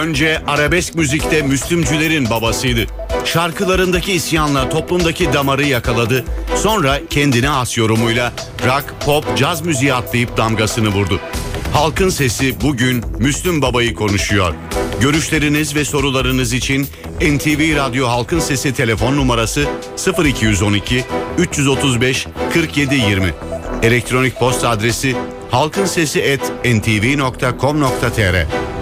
Önce arabesk müzikte Müslümcülerin babasıydı. Şarkılarındaki isyanla toplumdaki damarı yakaladı. Sonra kendine has yorumuyla rock, pop, caz müziği atlayıp damgasını vurdu. Halkın sesi bugün Müslüm Baba'yı konuşuyor. Görüşleriniz ve sorularınız için NTV Radyo Halkın Sesi telefon numarası 0212 335 47 20. Elektronik posta adresi halkinsesi@ntv.com.tr.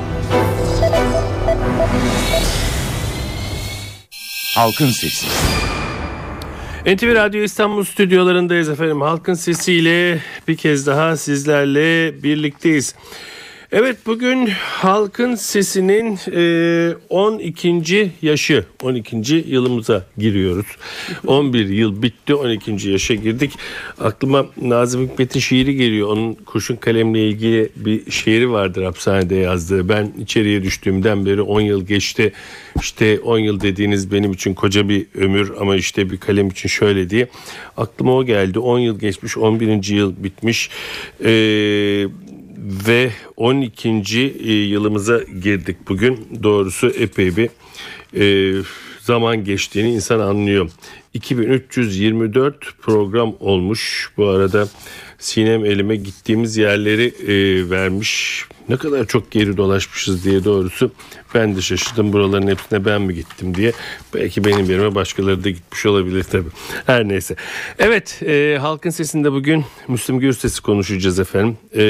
Halkın Sesi. NTV Radyo İstanbul stüdyolarındayız efendim. Halkın sesiyle bir kez daha sizlerle birlikteyiz. Evet bugün halkın sesinin e, 12. yaşı 12. yılımıza giriyoruz. 11 yıl bitti 12. yaşa girdik. Aklıma Nazım Hikmet'in şiiri geliyor. Onun kurşun kalemle ilgili bir şiiri vardır hapishanede yazdığı. Ben içeriye düştüğümden beri 10 yıl geçti. İşte 10 yıl dediğiniz benim için koca bir ömür ama işte bir kalem için şöyle diye. Aklıma o geldi. 10 yıl geçmiş 11. yıl bitmiş. Eee ve 12. E, yılımıza girdik bugün. Doğrusu epey bir e, zaman geçtiğini insan anlıyor. 2324 program olmuş. Bu arada Sinem elime gittiğimiz yerleri e, vermiş. Ne kadar çok geri dolaşmışız diye doğrusu ben de şaşırdım buraların hepsine ben mi gittim diye. Belki benim yerime başkaları da gitmiş olabilir tabii. Her neyse. Evet e, halkın sesinde bugün Müslüm Gürses'i konuşacağız efendim. E,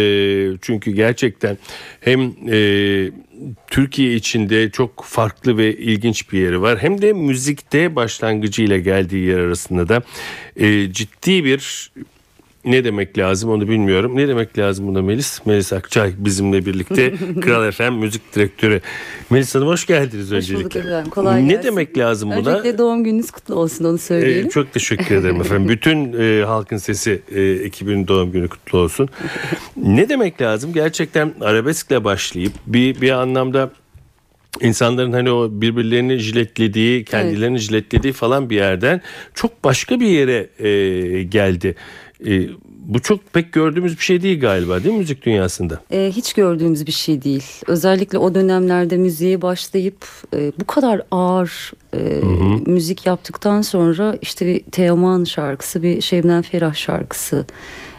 çünkü gerçekten hem e, Türkiye içinde çok farklı ve ilginç bir yeri var. Hem de müzikte başlangıcıyla geldiği yer arasında da e, ciddi bir ne demek lazım onu bilmiyorum. Ne demek lazım buna Melis? Melis Akçay bizimle birlikte Kral FM müzik direktörü. Melis Hanım hoş geldiniz Hoş öncelikle. bulduk. Kolay gelsin. Ne demek lazım buna? Öncelikle doğum gününüz kutlu olsun onu söyleyelim. Ee, çok teşekkür ederim efendim. Bütün e, Halkın Sesi e, ekibinin doğum günü kutlu olsun. ne demek lazım? Gerçekten arabeskle başlayıp bir bir anlamda insanların hani o birbirlerini jiletlediği, kendilerini jiletlediği falan bir yerden çok başka bir yere e, geldi. E, bu çok pek gördüğümüz bir şey değil galiba değil mi müzik dünyasında? Ee, hiç gördüğümüz bir şey değil. Özellikle o dönemlerde müziğe başlayıp e, bu kadar ağır e, müzik yaptıktan sonra işte bir Teoman şarkısı, bir Şebnem Ferah şarkısı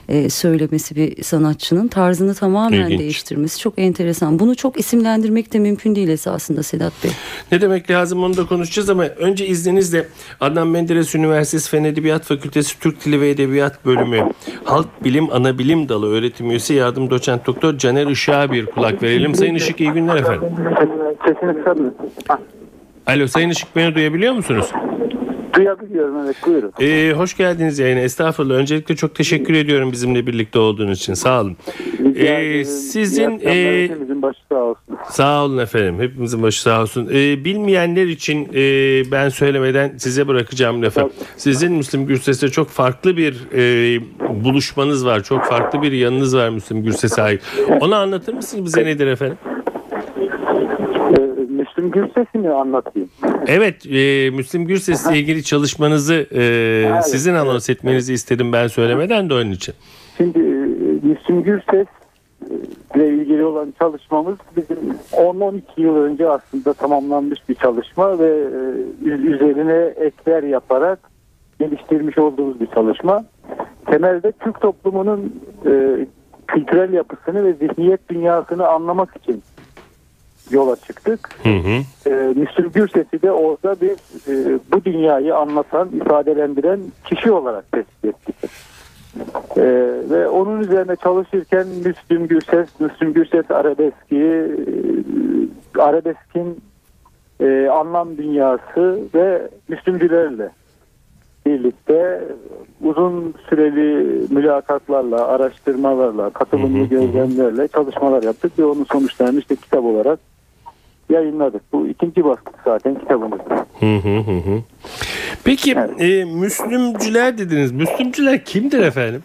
e, söylemesi bir sanatçının tarzını tamamen İlginç. değiştirmesi çok enteresan. Bunu çok isimlendirmek de mümkün değil esasında Sedat Bey. Ne demek lazım onu da konuşacağız ama önce izninizle Adnan Menderes Üniversitesi Fen Edebiyat Fakültesi Türk Dili ve Edebiyat Bölümü Halk Bilim Ana Bilim Dalı öğretim üyesi yardım doçent doktor Caner Işık'a bir kulak verelim. Sayın Işık iyi günler efendim. Sesini. Ha, Alo Sayın Işık beni duyabiliyor musunuz? Duyabiliyorum evet buyurun. Ee, hoş geldiniz yayına. Estağfurullah. Öncelikle çok teşekkür ediyorum bizimle birlikte olduğunuz için. Sağ olun. Ee, sizin e, hepimizin başı sağ olsun. Sağ olun efendim. Hepimizin başı sağ olsun. Ee, bilmeyenler için e, ben söylemeden size bırakacağım lafı. Sizin Müslüm Gürses'te çok farklı bir e, buluşmanız var. Çok farklı bir yanınız var Müslüm Gürses'e ait. Onu anlatır mısınız bize nedir efendim? Müslüm Gürses'i mi anlatayım? Evet, e, Müslüm Gürses'le ilgili çalışmanızı e, sizin anons etmenizi istedim ben söylemeden de onun için. Şimdi e, Müslüm Gürses e, ile ilgili olan çalışmamız bizim 10-12 yıl önce aslında tamamlanmış bir çalışma ve e, üzerine ekler yaparak geliştirmiş olduğumuz bir çalışma. Temelde Türk toplumunun e, kültürel yapısını ve zihniyet dünyasını anlamak için yola çıktık. Hı hı. e, Müslüm Gürses'i de orada bir e, bu dünyayı anlatan, ifadelendiren kişi olarak tespit ettik. E, ve onun üzerine çalışırken Müslüm Gürses, Müslüm Gürses arabeski, e, arabeskin e, anlam dünyası ve Müslümcülerle birlikte uzun süreli mülakatlarla, araştırmalarla, katılımlı gözlemlerle çalışmalar yaptık ve onun sonuçlarını işte kitap olarak yayınladık. Bu ikinci baskı zaten kitabımızda. Hı hı hı. Peki e, Müslümcüler dediniz. Müslümcüler kimdir efendim?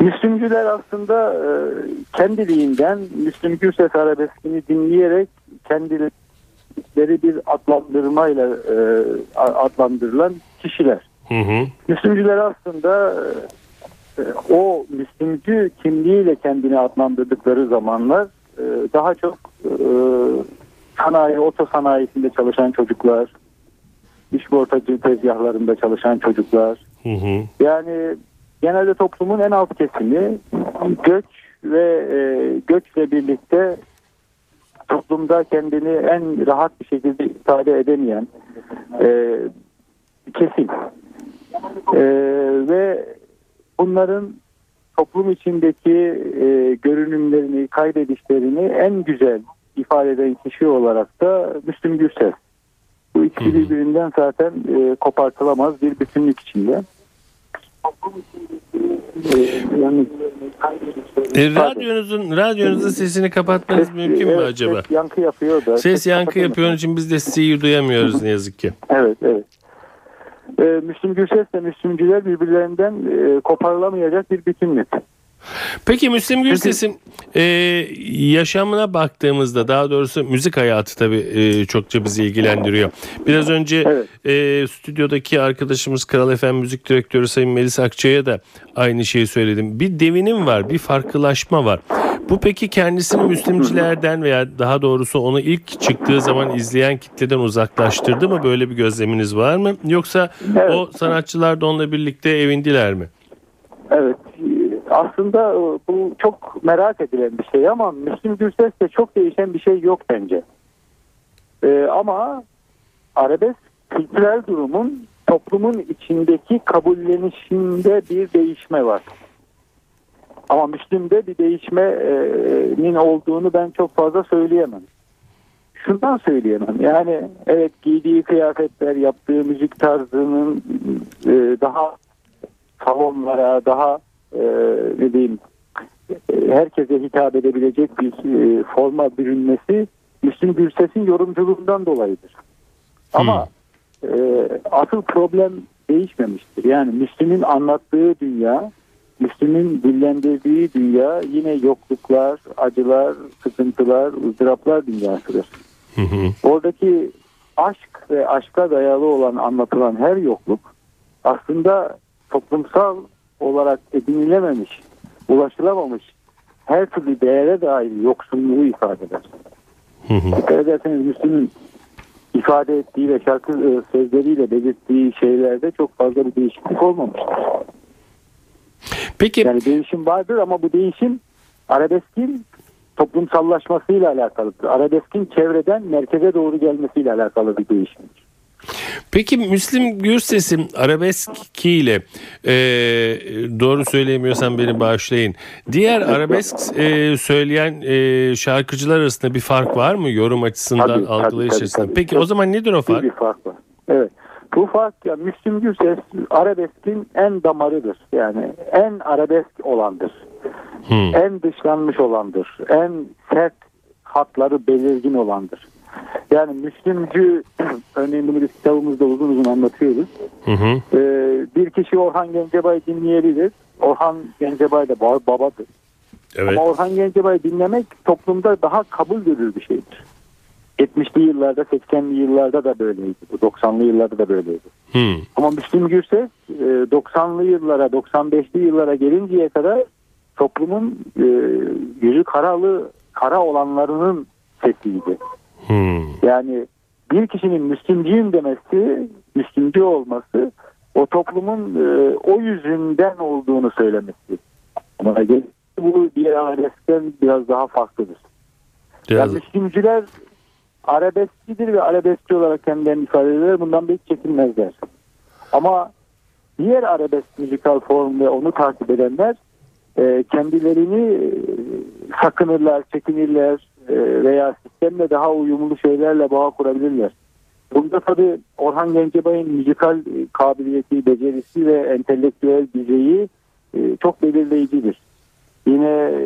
Müslümcüler aslında e, kendiliğinden Müslüm Gürses arabeskini dinleyerek kendileri bir adlandırmayla e, adlandırılan kişiler. Hı hı. Müslümcüler aslında e, o Müslümcü kimliğiyle kendini adlandırdıkları zamanlar e, daha çok e, sanayi, oto sanayisinde çalışan çocuklar, işportacı tezgahlarında çalışan çocuklar. Hı hı. Yani genelde toplumun en alt kesimi göç ve e, göçle birlikte toplumda kendini en rahat bir şekilde ifade edemeyen e, kesim. E, ve bunların toplum içindeki e, görünümlerini, kaydedişlerini en güzel ifade eden kişi olarak da Müslüm Gürses. Bu ikisi birbirinden zaten e, kopartılamaz bir bütünlük içinde. E, yani, E, radyonuzun radyonuzun sesini kapatmanız Ses- mümkün mü evet, acaba? Ses yankı yapıyor da. Ses yankı kapatılır. yapıyor için biz de sizi duyamıyoruz ne yazık ki. Evet, evet. Ee, Müslüm Gürses ve Müslümcüler birbirlerinden e, koparılamayacak bir bütünlük. Peki Müslüm Gürses'in e, yaşamına baktığımızda daha doğrusu müzik hayatı tabii e, çokça bizi ilgilendiriyor. Biraz önce Evet. e, stüdyodaki arkadaşımız Kral FM Müzik Direktörü Sayın Melis Akçay'a da aynı şeyi söyledim. Bir devinim var, bir farklılaşma var. Bu peki kendisini Müslümcilerden veya daha doğrusu onu ilk çıktığı zaman izleyen kitleden uzaklaştırdı mı? Böyle bir gözleminiz var mı? Yoksa Evet. o sanatçılar da onunla birlikte evindiler mi? Evet. Aslında e, bu çok merak edilen bir şey ama Müslüm Gürses'te çok değişen bir şey yok bence. Ee, ama arabesk kültürel durumun toplumun içindeki kabullenişinde bir değişme var. Ama Müslüm'de bir değişmenin olduğunu ben çok fazla söyleyemem. Şundan söyleyemem. Yani evet giydiği kıyafetler, yaptığı müzik tarzının e, daha salonlara, daha e, ne diyeyim e, herkese hitap edebilecek bir e, forma bürünmesi Müslüm Gürses'in yorumculuğundan dolayıdır. Ama e, asıl problem değişmemiştir. Yani Müslüm'ün anlattığı dünya, Müslüm'ün dillendirdiği dünya yine yokluklar, acılar, sıkıntılar, ızdıraplar dünyasıdır. Hı hı. Oradaki aşk ve aşka dayalı olan anlatılan her yokluk aslında toplumsal olarak edinilememiş, ulaşılamamış her türlü değere dair yoksunluğu ifade eder. Hı hı. Dikkat ederseniz Müslüm'ün ifade ettiği ve şarkı e, sözleriyle belirttiği şeylerde çok fazla bir değişiklik olmamıştır. Peki Yani değişim vardır ama bu değişim arabeskin toplumsallaşmasıyla alakalıdır. Arabeskin çevreden merkeze doğru gelmesiyle alakalı bir değişimdir. Peki Müslüm Gürses'in arabeskiyle e, doğru söyleyemiyorsam beni bağışlayın. Diğer arabesk e, söyleyen e, şarkıcılar arasında bir fark var mı yorum açısından, Tabii, algılayış tabii, açısından? tabii. Peki o zaman nedir o fark? bir fark var. Evet. Bu fark ya Müslüm Gürses arabeskin en damarıdır. Yani en arabesk olandır. Hmm. En dışlanmış olandır. En sert hatları belirgin olandır. Yani Müslümcü örneğin bunu biz kitabımızda uzun uzun anlatıyoruz. Hı hı. Ee, bir kişi Orhan Gencebay dinleyebilir. Orhan Gencebay da ba- babadır. Evet. Ama Orhan Gencebay dinlemek toplumda daha kabul görür bir şeydir. 70'li yıllarda, 80'li yıllarda da böyleydi. Bu 90'lı yıllarda da böyleydi. Hmm. Ama Müslüm Gürses e, 90'lı yıllara, 95'li yıllara gelinceye kadar toplumun e, yüzü karalı, kara olanlarının sesiydi. Hmm. Yani bir kişinin Müslümcüyüm demesi, Müslümcü olması o toplumun e, o yüzünden olduğunu söylemesi. Ama bu diğer arabeskten biraz daha farklıdır. Biraz, Yani Müslümcüler arabeskçidir ve arabeskçi olarak kendilerini ifade ederler. Bundan bir çekinmezler. Ama diğer arabesk müzikal form ve onu takip edenler e, kendilerini e, sakınırlar, çekinirler e, veya sistemle daha uyumlu şeylerle bağ kurabilirler. Bunda tabii Orhan Gencebay'ın müzikal e, kabiliyeti, becerisi ve entelektüel düzeyi e, çok belirleyicidir. Yine e,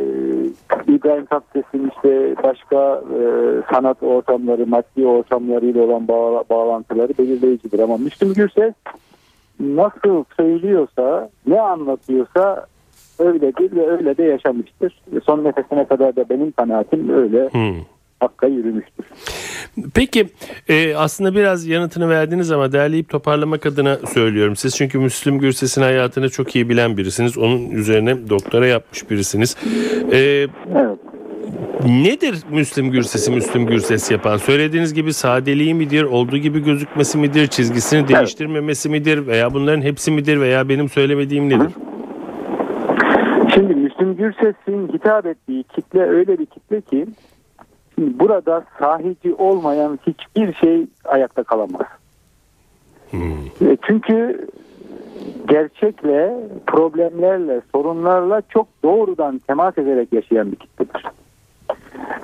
İbrahim Tatlıses'in işte başka e, sanat ortamları, maddi ortamlarıyla olan bağ- bağlantıları belirleyicidir. Ama Müslüm Gürses nasıl söylüyorsa, ne anlatıyorsa öyledir ve öyle de yaşamıştır. Son nefesine kadar da benim kanaatim öyle Hmm. Hakka yürümüştür. Peki e, aslında biraz yanıtını verdiniz ama derleyip toparlamak adına söylüyorum. Siz çünkü Müslüm Gürses'in hayatını çok iyi bilen birisiniz. Onun üzerine doktora yapmış birisiniz. E, Evet. Nedir Müslüm Gürses'i Müslüm Gürses yapan? Söylediğiniz gibi sadeliği midir, olduğu gibi gözükmesi midir, çizgisini değiştirmemesi midir veya bunların hepsi midir veya benim söylemediğim nedir? Şimdi Müslüm Gürses'in hitap ettiği kitle öyle bir kitle ki şimdi burada sahici olmayan hiçbir şey ayakta kalamaz. E, Çünkü gerçekle, problemlerle, sorunlarla çok doğrudan temas ederek yaşayan bir kitledir.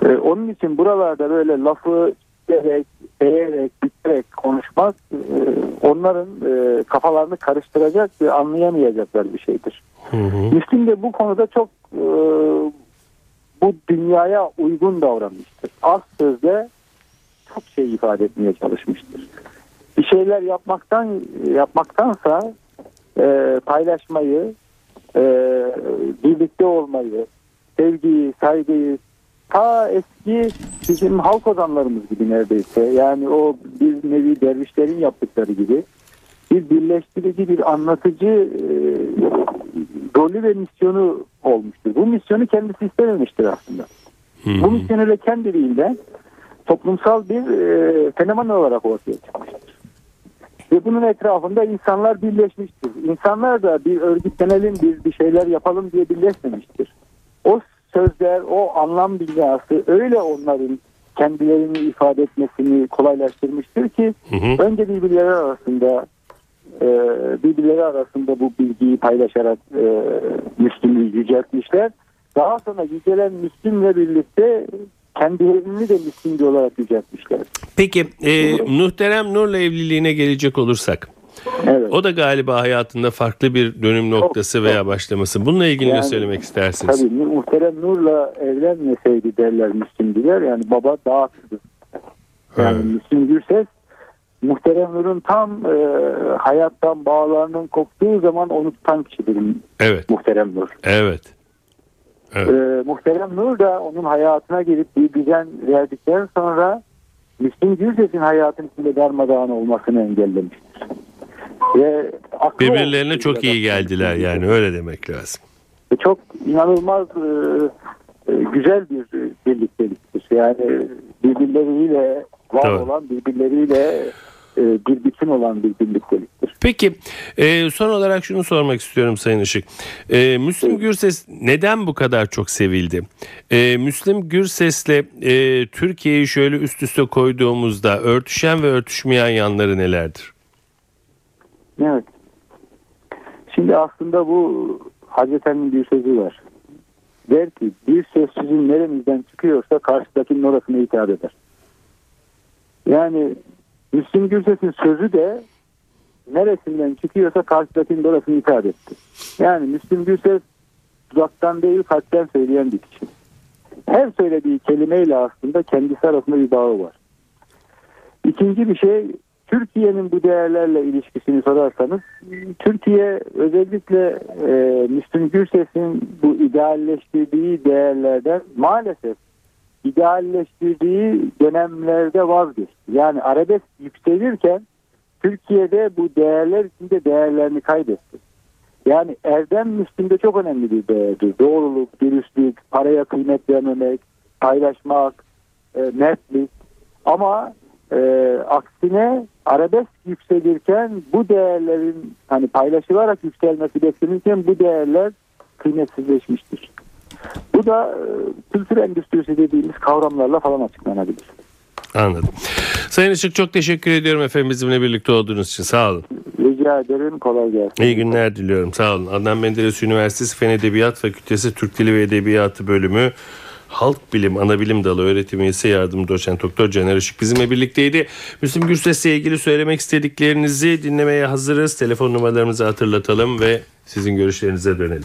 E, Onun için buralarda böyle lafı derek, eğerek, biterek konuşmak e, onların e, kafalarını karıştıracak ve anlayamayacaklar bir şeydir. Müslüm de bu konuda çok e, bu dünyaya uygun davranmıştır. Az sözle çok şey ifade etmeye çalışmıştır. Bir şeyler yapmaktan yapmaktansa e, paylaşmayı, e, birlikte olmayı, sevgiyi, saygıyı ta eski bizim halk ozanlarımız gibi neredeyse yani o bir nevi dervişlerin yaptıkları gibi bir birleştirici, bir anlatıcı e, rolü ve misyonu olmuştur. Bu misyonu kendisi istememiştir aslında. Bu misyonu da kendiliğinden toplumsal bir e, fenomen olarak ortaya çıkmıştır. Ve bunun etrafında insanlar birleşmiştir. İnsanlar da bir örgütlenelim, bir, bir şeyler yapalım diye birleşmemiştir. O sözler, o anlam dünyası öyle onların kendilerini ifade etmesini kolaylaştırmıştır ki önce birbirleri arasında e, birbirleri arasında bu bilgiyi paylaşarak e, Müslüm'ü yüceltmişler. Daha sonra yücelen Müslüm'le birlikte kendilerini de Müslümcü olarak yüceltmişler. Peki e, Muhterem Nur'la evliliğine gelecek olursak Evet. o da galiba hayatında farklı bir dönüm noktası veya başlaması. Bununla ilgili ne Yani, söylemek istersiniz? Tabii Muhterem Nur'la evlenmeseydi derler Müslümcüler. Yani baba dağıttı. Yani Evet. Müslüm Gürses Muhterem Nur'un tam e, hayattan bağlarının koptuğu zaman onu tutan kişidir Evet, Muhterem Nur. evet. Evet. E, Muhterem Nur da onun hayatına girip bir düzen verdikten sonra Müslüm Gürses'in hayatın içinde darmadağın olmasını engellemiştir. Ve Birbirlerine çok iyi geldiler yani öyle demek lazım. Ve çok inanılmaz e, e, güzel bir e, birlikteliktir. Yani birbirleriyle var Tabii. olan, birbirleriyle e, bir bütün olan bir birlikteliktir. Peki e, son olarak şunu sormak istiyorum Sayın Işık. E, Müslüm Gürses neden bu kadar çok sevildi? E, Müslüm Gürses'le e, Türkiye'yi şöyle üst üste koyduğumuzda örtüşen ve örtüşmeyen yanları nelerdir? Evet. Şimdi aslında bu Hazreti Ali'nin bir sözü var. Der ki bir söz sizin neremizden çıkıyorsa karşıdakinin orasına hitap eder. Yani Müslüm Gürses'in sözü de neresinden çıkıyorsa karşıdakinin orasına hitap etti. Yani Müslüm Gürses dudaktan değil kalpten söyleyen bir kişi. Her söylediği kelimeyle aslında kendisi arasında bir bağı var. İkinci bir şey Türkiye'nin bu değerlerle ilişkisini sorarsanız Türkiye özellikle e, Müslüm Gürses'in bu idealleştirdiği değerlerden maalesef idealleştirdiği dönemlerde vazgeçti. Yani arabesk yükselirken Türkiye'de bu değerler içinde değerlerini kaybetti. Yani erdem Müslüm'de çok önemli bir değerdir. Doğruluk, dürüstlük, paraya kıymet vermemek, paylaşmak, e, mertlik. Ama e, aksine arabesk yükselirken bu değerlerin hani paylaşılarak yükselmesi beklenirken bu değerler kıymetsizleşmiştir. Bu da e, kültür endüstrisi dediğimiz kavramlarla falan açıklanabilir. Anladım. Sayın Işık çok teşekkür ediyorum efendim bizimle birlikte olduğunuz için. Sağ olun. Rica ederim kolay gelsin. İyi günler diliyorum. Sağ olun. Adnan Menderes Üniversitesi Fen Edebiyat Fakültesi Türk Dili ve Edebiyatı Bölümü Halk Bilim Anabilim Dalı öğretim üyesi yardım doçent doktor Caner Işık bizimle birlikteydi. Müslüm Gürses'le ilgili söylemek istediklerinizi dinlemeye hazırız. Telefon numaralarımızı hatırlatalım ve sizin görüşlerinize dönelim.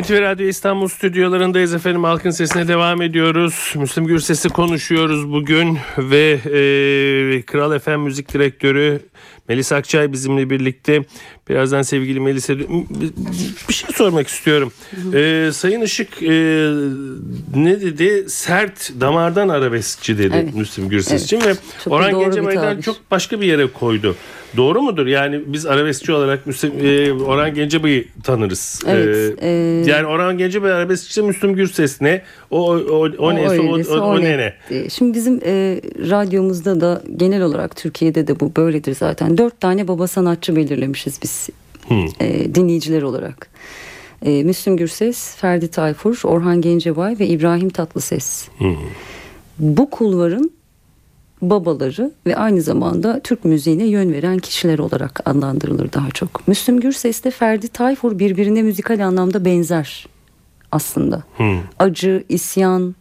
NTV Radyo İstanbul stüdyolarındayız efendim. Halkın sesine devam ediyoruz. Müslüm Gürses'i konuşuyoruz bugün ve e, Kral FM Müzik Direktörü Melisa Akçay bizimle birlikte. Birazdan sevgili Melisa bir şey sormak istiyorum. Ee, Sayın Işık e, ne dedi? Sert damardan arabeskçi dedi Evet. Müslüm Gürses Evet. için ve Çok Orhan Gencebay'dan çok başka bir yere koydu. Doğru mudur? Yani biz arabeskçi olarak Müslüm, e, Orhan Gencebay'ı tanırız. Evet, Ee, e, yani Orhan Gencebay arabeskçi Müslüm Gürses ne? O o o, o neyse o, öyleyse o, o ne ne? E, Şimdi bizim e, radyomuzda da genel olarak Türkiye'de de bu böyledir zaten. Dört tane baba sanatçı belirlemişiz biz e, dinleyiciler olarak. E, Müslüm Gürses, Ferdi Tayfur, Orhan Gencebay ve İbrahim Tatlıses. Bu kulvarın babaları ve aynı zamanda Türk müziğine yön veren kişiler olarak adlandırılır daha çok. Müslüm Gürses de Ferdi Tayfur birbirine müzikal anlamda benzer aslında. Acı, isyan,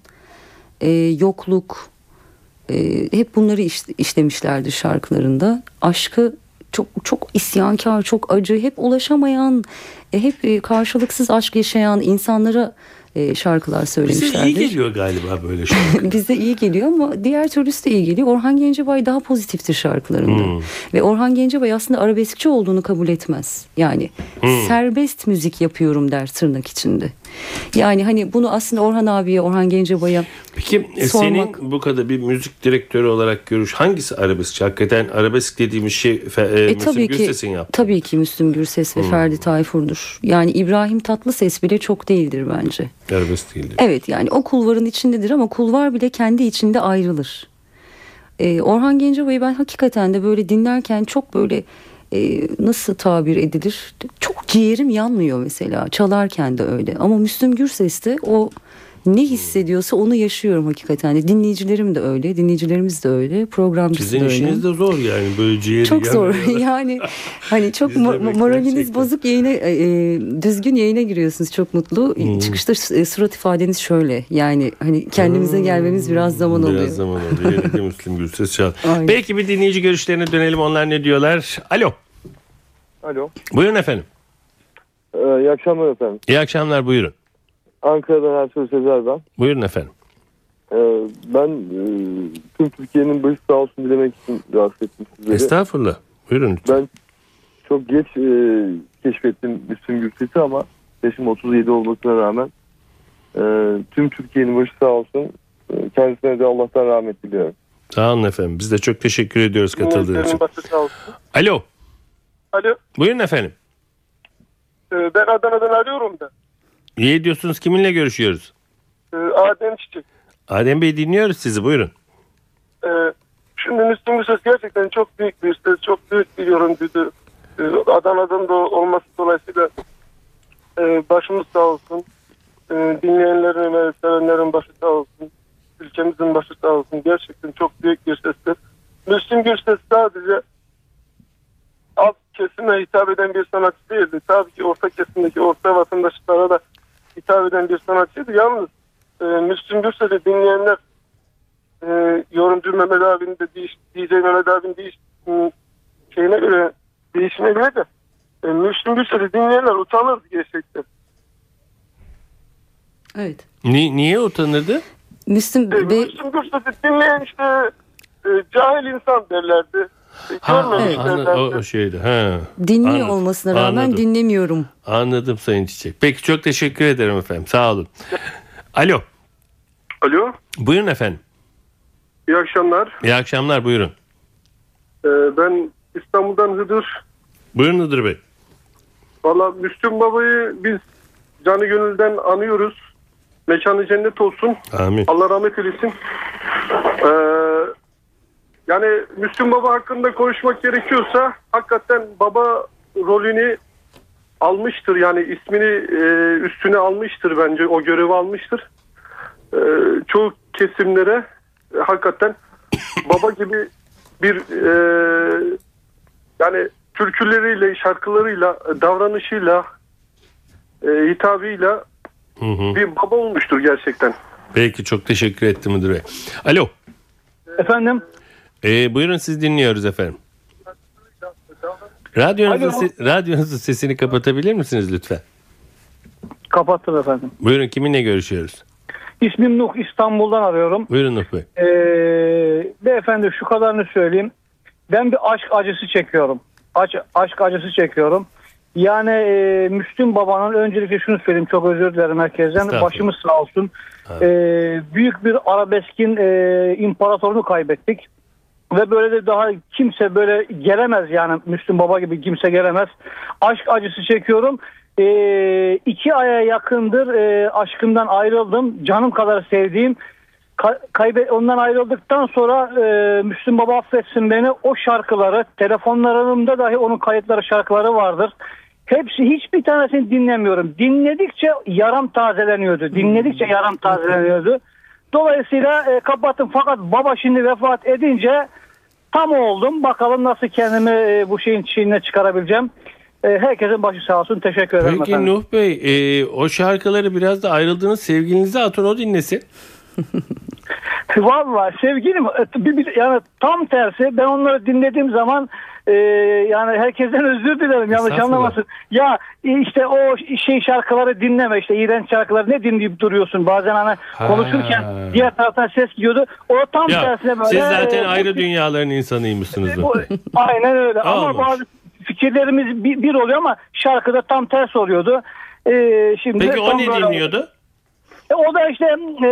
e, yokluk e, hep bunları iş- işlemişlerdi şarkılarında. Aşkı çok çok isyankar, çok acı, hep ulaşamayan, e, hep e, karşılıksız aşk yaşayan insanlara e, şarkılar Bize söylemişlerdir. iyi geliyor galiba böyle şarkı. Bize iyi geliyor ama diğer türlüsü de iyi geliyor. Orhan Gencebay daha pozitiftir şarkılarında. Hmm. Ve Orhan Gencebay aslında arabeskçi olduğunu kabul etmez. Yani Hmm. serbest müzik yapıyorum der tırnak içinde. Yani hani bunu aslında Orhan abiye, Orhan Gencebay'a Peki e, Sormak. senin bu kadar bir müzik direktörü olarak görüş hangisi arabeskçi? Hakikaten arabesk dediğimiz şey e, E, Müslüm tabii ki Gürses'in yaptığı. tabii ki Müslüm Gürses Hmm. ve Ferdi Tayfur'dur. Yani İbrahim Tatlıses bile çok değildir bence. Arabesk değildi. Evet yani o kulvarın içindedir ama kulvar bile kendi içinde ayrılır. Ee, Orhan Gencebay'ı ben hakikaten de böyle dinlerken çok böyle e, nasıl tabir edilir? Çok ciğerim yanmıyor mesela çalarken de öyle. Ama Müslüm Gürses'te o ne hissediyorsa onu yaşıyorum hakikaten de. Dinleyicilerim de öyle, dinleyicilerimiz de öyle, programcısı Sizin da öyle. işiniz de zor yani böyle ciğeri Çok zor. Yani hani çok mo- moraliniz gerçekten. bozuk yayına e, e, düzgün yayına giriyorsunuz çok mutlu. Hmm. Çıkışta e, surat ifadeniz şöyle. Yani hani kendimize gelmemiz biraz zaman Biraz oluyor. zaman oluyor. Yine Müslüm Gürses çal. Aynen. Peki bir dinleyici görüşlerine dönelim. Onlar ne diyorlar? Alo. Alo. Buyurun efendim. Ee, iyi akşamlar efendim. İyi akşamlar buyurun. Ankara'dan Ertuğrul Sezer ben. Buyurun efendim. Ee, ben e, tüm Türkiye'nin başı sağ olsun dilemek için rahatsız ettim sizleri. Estağfurullah. Buyurun. lütfen. Ben çok geç e, keşfettim Müslüm Gürses'i ama yaşım 37 olmasına rağmen e, tüm Türkiye'nin başı sağ olsun. E, kendisine de Allah'tan rahmet diliyorum. Sağ olun efendim. Biz de çok teşekkür ediyoruz katıldığınız için. Başı sağ olsun. Alo. Alo. Buyurun efendim. Ee, Ben Adana'dan arıyorum da. İyi ediyorsunuz. Kiminle görüşüyoruz? Ee, Adem Çiçek. Adem Bey dinliyoruz sizi. Buyurun. Ee, Şimdi Müslüm Gürses gerçekten çok büyük bir ses, çok büyük bir yorumcuydu. Adana'dan da olması dolayısıyla e, başımız sağ olsun. Dinleyenlerin ve sevenlerin başı sağ olsun. Ülkemizin başı sağ olsun. Gerçekten çok büyük bir sestir. Müslüm Gürses sadece kesime hitap eden bir sanatçı değildi. Tabii ki orta kesimdeki orta vatandaşlara da hitap eden bir sanatçıydı. Yalnız e, Müslüm Gürses'i dinleyenler e, yorumcu Mehmet abinin de değiş, DJ Mehmet abinin değiş, şeyine göre değişine göre de e, Müslüm Gürses'i dinleyenler utanırdı gerçekten. Evet. Ni- niye utanırdı? Müslüm E, Müslüm Gürses'i dinleyen işte e, cahil insan derlerdi. Ha, görmemiş anladım. derlerdi. O, o şeydi. Ha. dinliyor Anladım. olmasına rağmen Anladım. dinlemiyorum. Anladım Sayın Çiçek. Peki çok teşekkür ederim efendim. Sağ olun. Alo. Alo. Buyurun efendim. İyi akşamlar. İyi akşamlar buyurun. E, ben İstanbul'dan Hıdır. Buyurun Hıdır Bey. Valla Müslüm Baba'yı biz canı gönülden anıyoruz. Mekanı cennet olsun. Amin. Allah rahmet eylesin. Ee, yani Müslüm Baba hakkında konuşmak gerekiyorsa hakikaten baba rolünü almıştır. Yani ismini e, üstüne almıştır bence. O görevi almıştır. Ee, çoğu kesimlere e, hakikaten baba gibi bir e, yani türküleriyle, şarkılarıyla, davranışıyla, e, hitabıyla Hı hı. bir baba olmuştur gerçekten. Peki çok teşekkür ettim Bey. Alo. Efendim? Ee, buyurun siz dinliyoruz efendim. Radyonuzun, se- radyonuzun sesini kapatabilir misiniz lütfen? Kapattım efendim. Buyurun kiminle görüşüyoruz? İsmim Nuh İstanbul'dan arıyorum. Buyurun Nuh Bey. Ee, beyefendi şu kadarını söyleyeyim. ben bir aşk acısı çekiyorum. Aşk, aşk acısı çekiyorum. Yani e, Müslüm Baba'nın öncelikle şunu söyleyeyim çok özür dilerim herkesten. Başımız sağ olsun. E, büyük bir arabeskin e, imparatorunu kaybettik. Ve böyle de daha kimse böyle gelemez yani Müslüm Baba gibi kimse gelemez. Aşk acısı çekiyorum. E, iki aya yakındır e, aşkımdan ayrıldım. Canım kadar sevdiğim. Ka- kaybe ondan ayrıldıktan sonra e, Müslüm Baba affetsin beni o şarkıları telefonlarımda dahi onun kayıtları şarkıları vardır. Hepsi hiçbir tanesini dinlemiyorum. Dinledikçe yaram tazeleniyordu. Dinledikçe yaram tazeleniyordu. Dolayısıyla e, kapattım fakat baba şimdi vefat edince tam oldum. Bakalım nasıl kendimi e, bu şeyin içine çıkarabileceğim. E, herkesin başı sağ olsun. Teşekkür ederim Peki efendim. Nuh Bey e, o şarkıları biraz da ayrıldığınız sevgilinize atın o dinlesin. Vallahi sevgilim e, bir- yani tam tersi ben onları dinlediğim zaman e, yani herkesten özür dilerim yanlış anlamasın. Ya e, işte o şey şarkıları dinleme işte iğrenç şarkıları ne dinleyip duruyorsun bazen hani Ha. konuşurken diğer taraftan ses gidiyordu. O tam Ya tersine böyle. siz zaten e, ayrı dünyaların insanıymışsınız. bu- Aynen öyle ama bazı fikirlerimiz bir, bir oluyor ama şarkıda tam ters oluyordu. E, şimdi Peki o ne böyle- dinliyordu? e, o da işte e,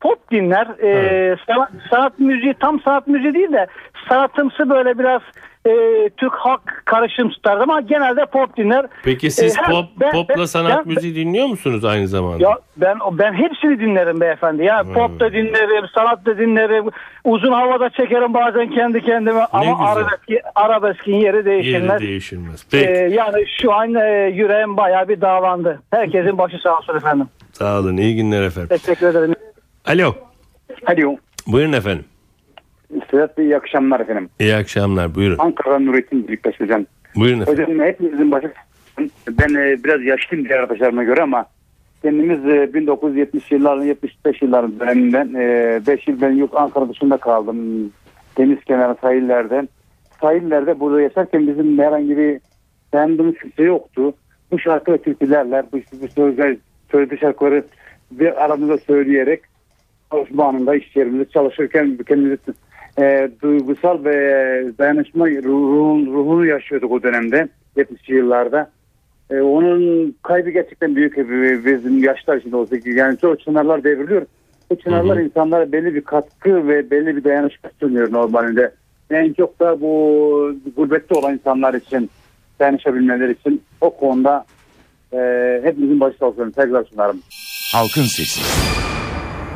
pop dinler. E, sanat, sanat müziği tam sanat müziği değil de sanatımsı böyle biraz e, Türk halk karışım tutardı ama genelde pop dinler. Peki siz E, pop ben- popla ben- sanat ben- müziği dinliyor musunuz aynı zamanda? Ya ben ben hepsini dinlerim beyefendi. Ya Hmm. pop da dinlerim, sanat da dinlerim. Uzun havada çekerim bazen kendi kendime ama güzel. arabeski, arabeskin yeri Yeri değişilmez. değişilmez. E, Peki yani şu an e, yüreğim bayağı bir dağlandı. Herkesin başı sağ olsun efendim. sağ olun iyi günler efendim. Teşekkür ederim. Alo Alo. buyurun efendim. Sedat Bey iyi akşamlar efendim. İyi akşamlar buyurun. Ankara'dan Nurettin Büyüktaş hocam. Buyurun efendim. Hocam hepimizin başı ben e, biraz yaşlıyım diğer arkadaşlarıma göre ama kendimiz e, 1970 yılların 75 yılların döneminden 5 yıl ben yurt Ankara dışında kaldım. Deniz kenarı sahillerde. Sahillerde burada yaşarken bizim herhangi bir beğendiğimiz kimse yoktu. Bu şarkı ve türkülerle bu, bu sözler, söylediği şarkıları bir aramızda söyleyerek çalışma anında iş yerimizde çalışırken kendimizi e, duygusal ve dayanışma ruhun, ruhunu yaşıyorduk o dönemde 70'li yıllarda. E, onun kaybı gerçekten büyük bizim yaşlar için olsa ki yani çok çınarlar devriliyor. Bu çınarlar insanlara belli bir katkı ve belli bir dayanışma sunuyor normalinde. En çok da bu gurbette olan insanlar için dayanışabilmeleri için o konuda e, hepimizin başı olsun. Tekrar sunarım. Halkın Sesi.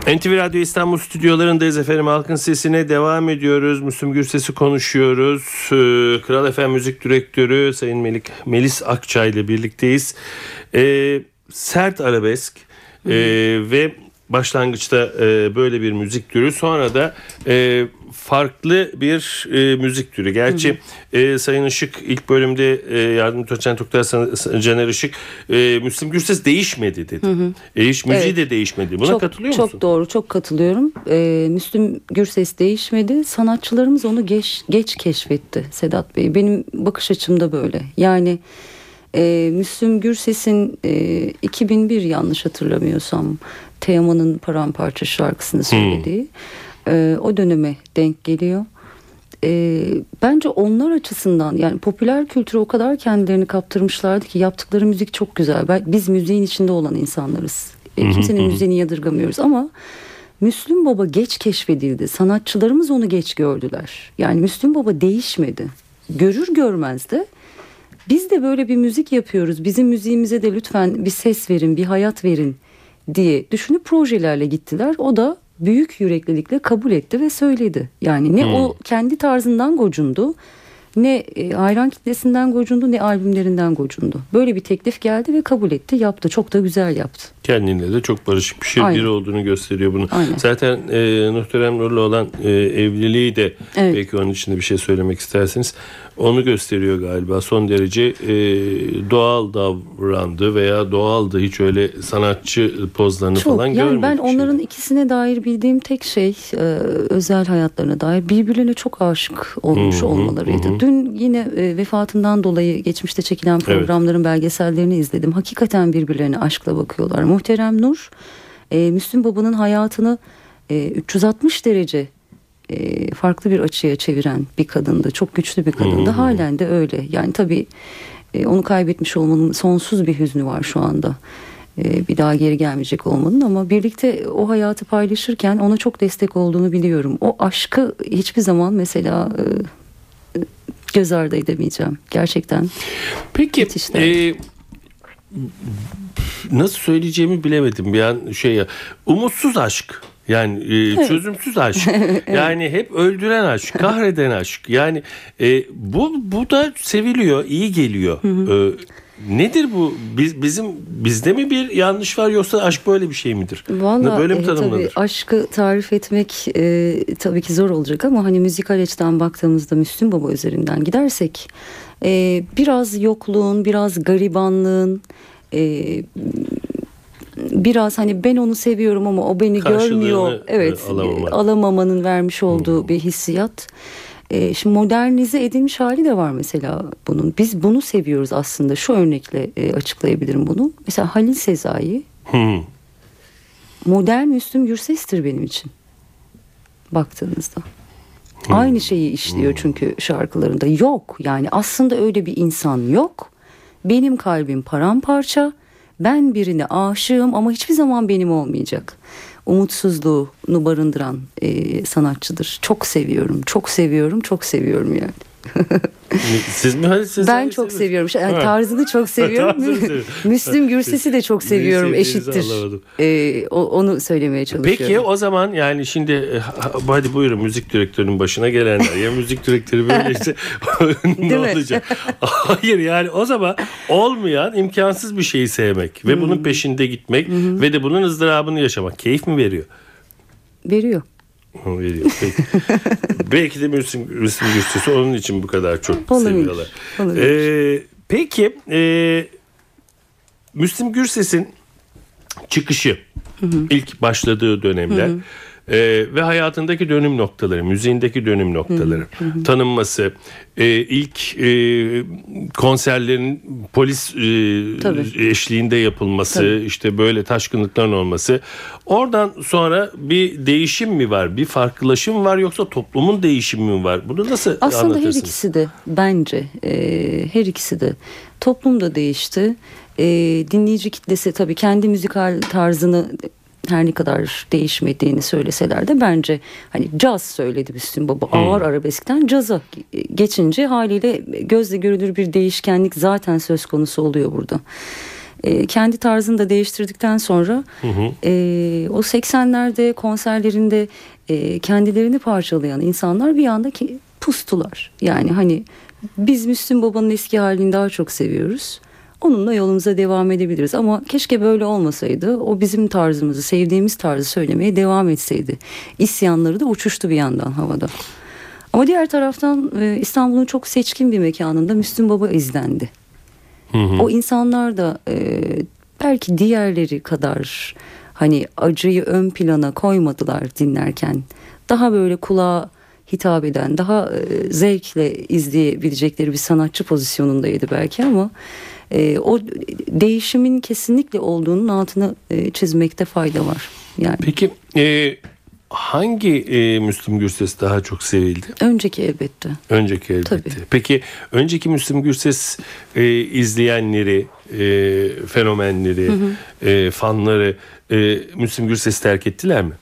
NTV Radyo İstanbul stüdyolarındayız efendim. Halkın sesine devam ediyoruz. Müslüm Gürses'i konuşuyoruz. Ee, Kral FM Müzik Direktörü Sayın Melik, Melis Akçay ile birlikteyiz. Ee, sert arabesk ee, ve başlangıçta e, böyle bir müzik türü. Sonra da e, farklı bir e, müzik türü. Gerçi e, Sayın Işık ilk bölümde e, yardımcı doçent doktor Caner Işık e, Müslüm Gürses değişmedi dedi. E, hiç müziği Evet. de değişmedi. Buna çok, katılıyor çok musun? doğru, çok katılıyorum. Ee, Müslüm Gürses değişmedi. Sanatçılarımız onu geç geç keşfetti Sedat Bey. Benim bakış açım da böyle. Yani e, Müslüm Gürses'in e, 2001 yanlış hatırlamıyorsam Teoman'ın Paramparça şarkısını söylediği e, o döneme denk geliyor. E, bence onlar açısından yani popüler kültüre o kadar kendilerini kaptırmışlardı ki yaptıkları müzik çok güzel. Ben, biz müziğin içinde olan insanlarız. E, kimsenin müziğini yadırgamıyoruz ama Müslüm Baba geç keşfedildi. Sanatçılarımız onu geç gördüler. Yani Müslüm Baba değişmedi. Görür görmez de biz de böyle bir müzik yapıyoruz. Bizim müziğimize de lütfen bir ses verin, bir hayat verin diye düşünüp projelerle gittiler. O da büyük yüreklilikle kabul etti ve söyledi. Yani ne o kendi tarzından gocundu, ne e, hayran kitlesinden gocundu, ne albümlerinden gocundu. Böyle bir teklif geldi ve kabul etti, yaptı. Çok da güzel yaptı. Kendine de çok barışık bir şey Aynen. biri olduğunu gösteriyor bunu. Aynen. Zaten e, Muhterem Nur'la olan e, evliliği de Evet. belki onun için de bir şey söylemek isterseniz onu gösteriyor galiba. Son derece e, doğal davrandı veya doğaldı. Hiç öyle sanatçı pozlarını Çok falan yani görmedik. ben şimdi. onların ikisine dair bildiğim tek şey e, özel hayatlarına dair birbirlerine çok aşık olmuş Hı hı, olmalarıydı. hı hı. Dün yine e, vefatından dolayı geçmişte çekilen programların belgesellerini izledim. Hakikaten birbirlerine aşkla bakıyorlar. Muhterem Nur e, Müslüm Baba'nın hayatını e, 360 derece e, farklı bir açıya çeviren bir kadındı. Çok güçlü bir kadındı. Halen de öyle. Yani tabii e, onu kaybetmiş olmanın sonsuz bir hüznü var şu anda. E, bir daha geri gelmeyecek olmanın ama birlikte o hayatı paylaşırken ona çok destek olduğunu biliyorum. O aşkı hiçbir zaman mesela e, e, göz ardı edemeyeceğim. Gerçekten. Peki e, nasıl söyleyeceğimi bilemedim. Bir an şey umutsuz aşk. Yani e, çözümsüz aşk. Yani hep öldüren aşk kahreden aşk. Yani e, bu bu da seviliyor iyi geliyor. E, nedir bu biz bizim bizde mi bir yanlış var yoksa aşk böyle bir şey midir Valla böyle mi e, tabii tanımlanır aşkı tarif etmek e, tabii ki zor olacak ama hani müzikal açıdan baktığımızda Müslüm Baba üzerinden gidersek e, biraz yokluğun, biraz garibanlığın, e, biraz hani ben onu seviyorum ama o beni görmüyor. Evet, e, alamamak. alamamanın vermiş olduğu bir hissiyat. E, şimdi modernize edilmiş hali de var mesela bunun. Biz bunu seviyoruz aslında. Şu örnekle e, açıklayabilirim bunu. Mesela Halil Sezai Hı. modern Müslüm Gürses'tir benim için. Baktığınızda. Aynı şeyi işliyor çünkü şarkılarında. Yok yani aslında öyle bir insan yok. Benim kalbim paramparça. Ben birine aşığım ama hiçbir zaman benim olmayacak. Umutsuzluğunu barındıran e, sanatçıdır. Çok seviyorum, çok seviyorum, çok seviyorum yani. Siz mi Sezai ben çok seviyorsunuz? seviyorum. Yani Ha. tarzını çok seviyorum. Müslüm Gürses'i de çok seviyorum. Eşittir. E, o- onu söylemeye çalışıyorum. Peki o zaman yani şimdi e, ha- hadi buyurun müzik direktörünün başına gelenler. Ya müzik direktörü böyleyse ne olacak? Hayır yani o zaman olmayan imkansız bir şeyi sevmek ve bunun peşinde gitmek ve de bunun ızdırabını yaşamak keyif mi veriyor? Veriyor. Hı, Veriyor. Peki. Belki de Müslüm, Müslüm Gürses'i onun için bu kadar çok Olabilir, seviyorlar. olabilir. Ee, peki e, Müslüm Gürses'in çıkışı ilk başladığı dönemler e, ve hayatındaki dönüm noktaları, müziğindeki dönüm noktaları, tanınması, e, ilk e, konserlerin polis e, Tabii. eşliğinde yapılması, Tabii. işte böyle taşkınlıkların olması. Oradan sonra bir değişim mi var, bir farklılaşım var yoksa toplumun değişimi mi var? Bunu nasıl Aslında her ikisi de bence e, her ikisi de toplum da değişti. E, dinleyici kitlesi tabii kendi müzikal tarzını her ne kadar değişmediğini söyleseler de bence hani caz söyledi Müslüm Baba ağır arabeskten caza geçince haliyle gözle görülür bir değişkenlik zaten söz konusu oluyor burada. E, kendi tarzını da değiştirdikten sonra e, o 80'lerde konserlerinde e, kendilerini parçalayan insanlar bir anda ki pustular. Yani hani biz Müslüm Baba'nın eski halini daha çok seviyoruz. Onunla yolumuza devam edebiliriz ama keşke böyle olmasaydı. O bizim tarzımızı, sevdiğimiz tarzı söylemeye devam etseydi. İsyanları da uçuştu bir yandan havada. Ama diğer taraftan e, İstanbul'un çok seçkin bir mekanında Müslüm Baba izlendi. O insanlar da e, belki diğerleri kadar hani acıyı ön plana koymadılar dinlerken. Daha böyle kulağa hitap eden, daha e, zevkle izleyebilecekleri bir sanatçı pozisyonundaydı belki ama e, o değişimin kesinlikle olduğunun altını e, çizmekte fayda var. Yani Peki e, hangi e, Müslüm Gürses daha çok sevildi? önceki elbette. Önceki elbette. Tabii. Peki önceki Müslüm Gürses e, izleyenleri, e, fenomenleri, e, fanları e, Müslüm Gürses'i terk ettiler mi?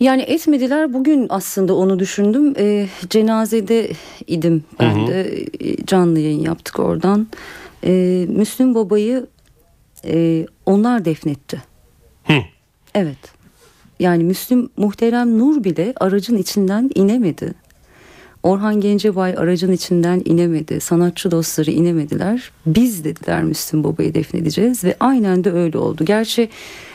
Yani etmediler. Bugün aslında onu düşündüm. Ee, cenazede idim ben de. Ee, Canlı yayın yaptık oradan. Ee, Müslüm Baba'yı e, onlar defnetti. Hı. Evet. Yani Müslüm Muhterem Nur bile aracın içinden inemedi. Orhan Gencebay aracın içinden inemedi. Sanatçı dostları inemediler. Biz dediler Müslüm Baba'yı defnedeceğiz ve aynen de öyle oldu. Gerçi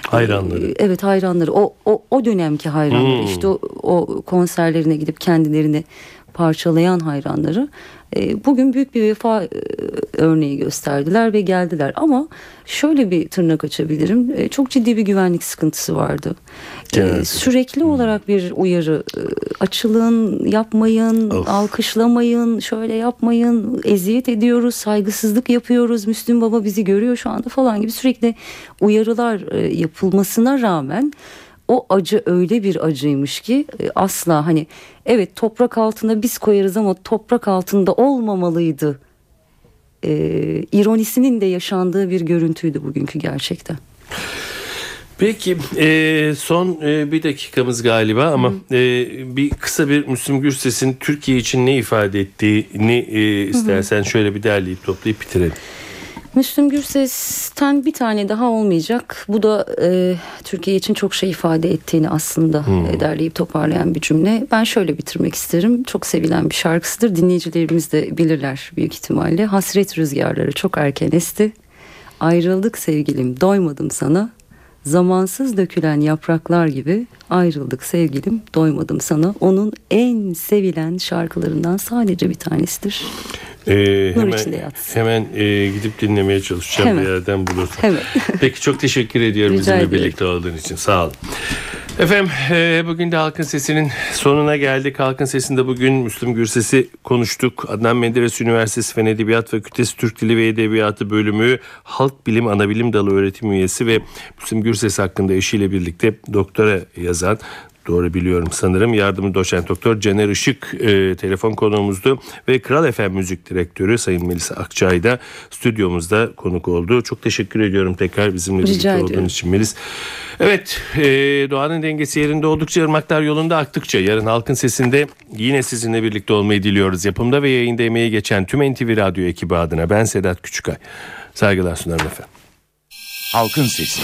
Hayranları. e, evet hayranları. O o o dönemki hayranları. Hmm. İşte o, o konserlerine gidip kendilerini parçalayan hayranları e, bugün büyük bir vefa e, örneği gösterdiler ve geldiler ama şöyle bir tırnak açabilirim E, çok ciddi bir güvenlik sıkıntısı vardı E, Evet. sürekli olarak bir uyarı e, açılın yapmayın Of. alkışlamayın şöyle yapmayın eziyet ediyoruz saygısızlık yapıyoruz Müslüm Baba bizi görüyor şu anda falan gibi sürekli uyarılar e, yapılmasına rağmen o acı öyle bir acıymış ki e, asla hani evet toprak altına biz koyarız ama toprak altında olmamalıydı. E, ironisinin de yaşandığı bir görüntüydü bugünkü gerçekten. Peki e, son e, bir dakikamız galiba ama e, bir kısa bir Müslüm Gürses'in Türkiye için ne ifade ettiğini e, istersen şöyle bir derleyip toplayıp bitirelim. Müslüm Gürses'ten bir tane daha olmayacak. Bu da e, Türkiye için çok şey ifade ettiğini aslında e, derleyip toparlayan bir cümle. Ben şöyle bitirmek isterim. Çok sevilen bir şarkısıdır. Dinleyicilerimiz de bilirler büyük ihtimalle. Hasret rüzgarları çok erken esti. Ayrıldık sevgilim doymadım sana. Zamansız dökülen yapraklar gibi ayrıldık sevgilim doymadım sana. Onun en sevilen şarkılarından sadece bir tanesidir. E, Nur hemen içinde yatsın. hemen e, gidip dinlemeye çalışacağım Hemen. bir yerden bulursam. Hemen. Peki çok teşekkür ediyorum Rica bizimle ederim. birlikte olduğun için. Sağ olun. Efendim e, bugün de Halkın Sesi'nin sonuna geldik. Halkın Sesi'nde bugün Müslüm Gürses'i konuştuk. Adnan Menderes Üniversitesi Fen Edebiyat Fakültesi Türk Dili ve Edebiyatı Bölümü Halk Bilim Anabilim Dalı öğretim üyesi ve Müslüm Gürses hakkında eşiyle birlikte doktora yazan Doğru biliyorum sanırım. Yardımcı doçent doktor Caner Işık e, telefon konuğumuzdu ve Kral FM Müzik Direktörü Sayın Melisa Akçay da stüdyomuzda konuk oldu. Çok teşekkür ediyorum tekrar bizimle Rica birlikte ediyorum. olduğunuz için Melis. Evet e, doğanın dengesi yerinde oldukça ırmaklar yolunda aktıkça yarın halkın sesinde yine sizinle birlikte olmayı diliyoruz. Yapımda ve yayında emeği geçen tüm NTV Radyo ekibi adına ben Sedat Küçükay. Saygılar sunarım efendim. Halkın Sesi.